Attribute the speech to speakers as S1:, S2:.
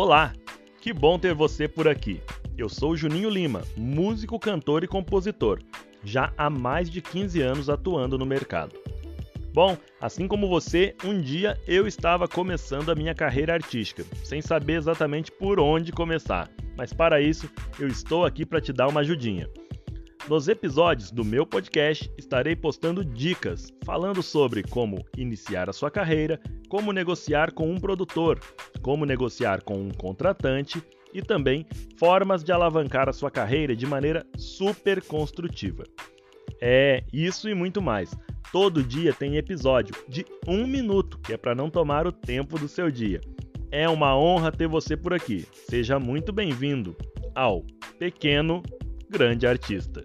S1: Olá, que bom ter você por aqui. Eu sou Juninho Lima, músico, cantor e compositor, já há mais de 15 anos atuando no mercado. Bom, assim como você, um dia eu estava começando a minha carreira artística, sem saber exatamente por onde começar, mas para isso eu estou aqui para te dar uma ajudinha. Nos episódios do meu podcast estarei postando dicas falando sobre como iniciar a sua carreira, como negociar com um produtor, como negociar com um contratante e também formas de alavancar a sua carreira de maneira super construtiva. É, isso e muito mais. Todo dia tem episódio de um minuto, que é para não tomar o tempo do seu dia. É uma honra ter você por aqui. Seja muito bem-vindo ao Pequeno Grande Artista.